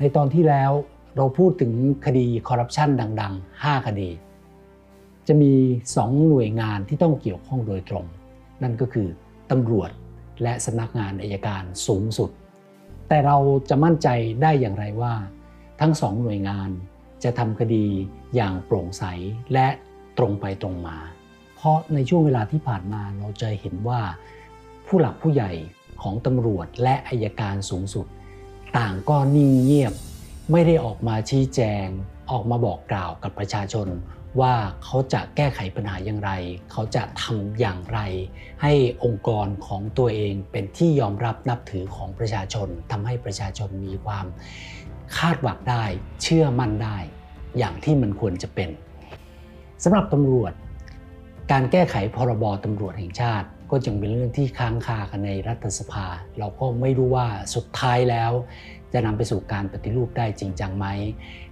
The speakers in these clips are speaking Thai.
ในตอนที่แล้วเราพูดถึงคดีคอร์รัปชันดัง ๆ 5 คดี จะมี 2 หน่วยงานที่ต้องเกี่ยวข้องโดยตรง นั่นก็คือตำรวจและสำนักงานอายการสูงสุด แต่เราจะมั่นใจได้อย่างไรว่า ทั้งสองหน่วยงานจะทำคดีอย่างโปร่งใสและตรงไปตรงมา เพราะในช่วงเวลาที่ผ่านมาเราจะเห็นว่า ผู้หลักผู้ใหญ่ของตำรวจและอายการสูงสุด ต่างก็นิ่งเงียบ ไม่ได้ออกมาชี้แจง ออกมาบอกกล่าวกับประชาชน ว่าเขาจะแก้ไขปัญหาอย่างไร เขาจะทำอย่างไร ให้องค์กรของตัวเองเป็นที่ยอมรับนับถือของประชาชนทำให้ประชาชนมีความคาดหวังได้เชื่อมั่นได้ อย่างที่มันควรจะเป็นสำหรับตำรวจ การแก้ไขพรบตำรวจแห่งชาติ ก็จึงเป็นเรื่องที่ค้างคากันในรัฐสภา เราก็ไม่รู้ว่าสุดท้ายแล้ว จะนำไปสู่การปฏิรูปได้จริงจังไหม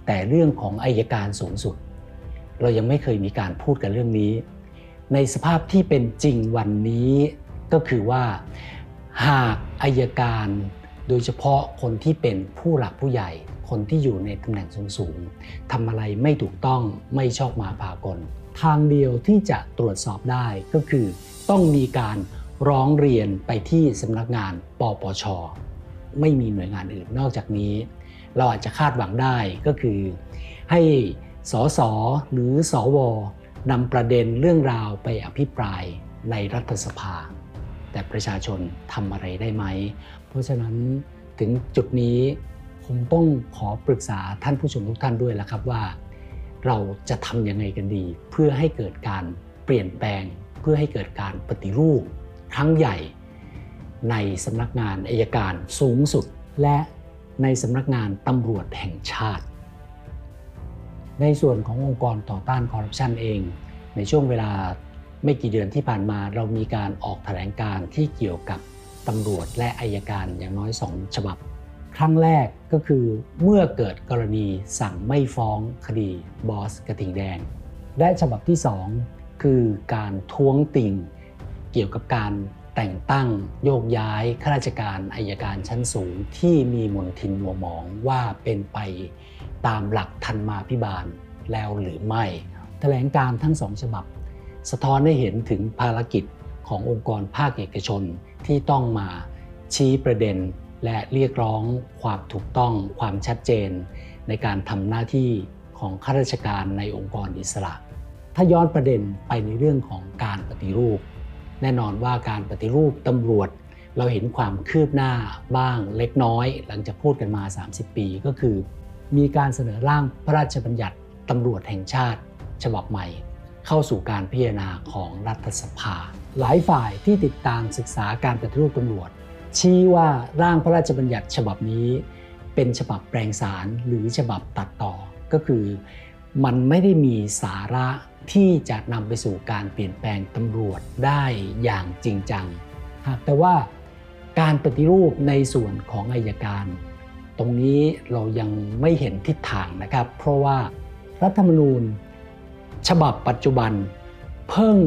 แต่เรื่องของอายการสูงสุด เรายังไม่เคยมีการพูดกันเรื่องนี้ ในสภาพที่เป็นจริงวันนี้ก็คือว่า หากอายการโดยเฉพาะคนที่เป็นผู้หลักผู้ใหญ่ คนที่อยู่ในตำแหน่งสูงๆทำอะไรไม่ถูกต้องไม่ชอบมาพากลทางเดียวที่จะตรวจสอบได้ก็คือ ต้องมีการร้องเรียนไปที่สำนักงานปปช ไม่มีหน่วยงานอื่นนอกจากนี้ เราอาจจะคาดหวังได้ก็คือ ให้สสหรือสวนำประเด็นเรื่องราวไปอภิปรายในรัฐสภา แต่ประชาชนทำอะไรได้ไหม เพราะฉะนั้นถึงจุดนี้คงต้องขอปรึกษาท่านผู้ชมทุกท่านด้วยแล้วครับว่า เราจะทำยังไงกันดี เพื่อให้เกิดการเปลี่ยนแปลง เพื่อให้เกิดการปฏิรูปครั้งใหญ่ ในสำนักงานอายการสูงสุด และในสำนักงานตำรวจแห่งชาติ ในส่วนขององค์กรต่อต้านคอร์รัปชันเอง ในช่วงเวลาไม่กี่เดือนที่ผ่านมาเรามีการออกแถลงการที่เกี่ยวกับตำรวจและอายการอย่างน้อยสองฉบับ ครั้งแรกก็คือเมื่อเกิดกรณีสั่งไม่ฟ้องคดีบอสกระทิงแดง และฉบับที่ 2 คือการท้วงติงเกี่ยวกับการแต่งตั้งโยกย้ายข้าราชการอายการชั้นสูงที่มีมนทินหัวหมองว่าเป็นไปตามหลักทันมาพิบาลแล้วหรือไม่ แถลงการทั้งสองฉบับ สะท้อนให้เห็นถึงภารกิจขององค์กรภาคเอกชนที่ต้องมาชี้ประเด็น และเรียกร้องความถูกต้องความชัดเจน ในการทำหน้าที่ของข้าราชการในองค์กรอิสระ ถ้าย้อนประเด็นไปในเรื่องของการปฏิรูป แน่นอนว่าการปฏิรูปตำรวจ เราเห็นความคืบหน้าบ้างเล็กน้อย หลังจากพูดกันมา 30 ปีก็คือ มีการเสนอร่างพระราชบัญญัติตำรวจแห่งชาติ ฉบับใหม่ เข้าสู่การพิจารณาของรัฐสภา หลายฝ่ายที่ติดตามศึกษาการปฏิรูปตำรวจ ชี้ว่าร่างพระราชบัญญัติฉบับนี้ เป็นฉบับแปลงสารหรือฉบับตัดต่อก็คือ มันไม่ได้มีสาระที่จะนำไปสู่การเปลี่ยนแปลงตำรวจได้อย่างจริงจัง หากแต่ว่าการปฏิรูปในส่วนของอายการ ตรงนี้เรายังไม่เห็นทิศทางนะครับ เพราะว่ารัฐธรรมนูญ ฉบับปัจจุบัน เพิ่ง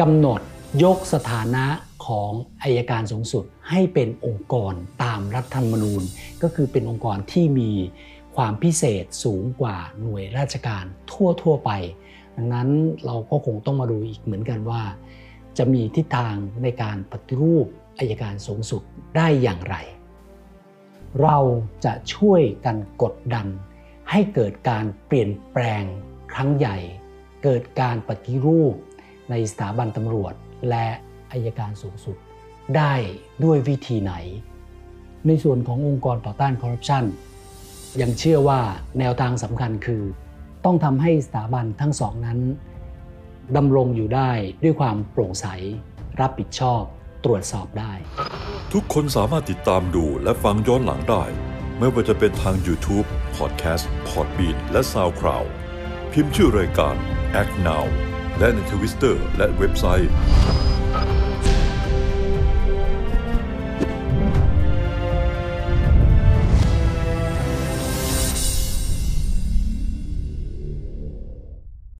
กำหนดยกสถานะของอายการสูงสุดให้เป็นองค์กรตามรัฐธรรมนูญ ก็คือเป็นองค์กรที่มี ความพิเศษสูงกว่าหน่วยราชการทั่วทั่วไป ดังนั้นเราก็คงต้องมาดูอีกเหมือนกันว่า จะมีทิศทางในการปฏิรูปอายการสูงสุดได้อย่างไร เราจะช่วยกันกดดัน ให้เกิดการเปลี่ยนแปลงครั้งใหญ่ เกิดการปฏิรูปในสถาบันตำรวจและอายการสูงสุดได้ด้วยวิธีไหน ในส่วนขององค์กรต่อต้านคอร์รัปชัน ยังเชื่อว่าแนวทางสำคัญคือ ต้องทำให้สถาบันทั้งสองนั้นดำรงอยู่ได้ด้วยความโปร่งใส รับผิดชอบตรวจสอบได้ ทุกคนสามารถติดตามดูและฟังย้อนหลังได้ ไม่ว่าจะเป็นทาง YouTube, Podcast, Podbean และ SoundCloud พิมพ์ชื่อรายการ Act Now และในทวิตเตอร์และเว็บไซต์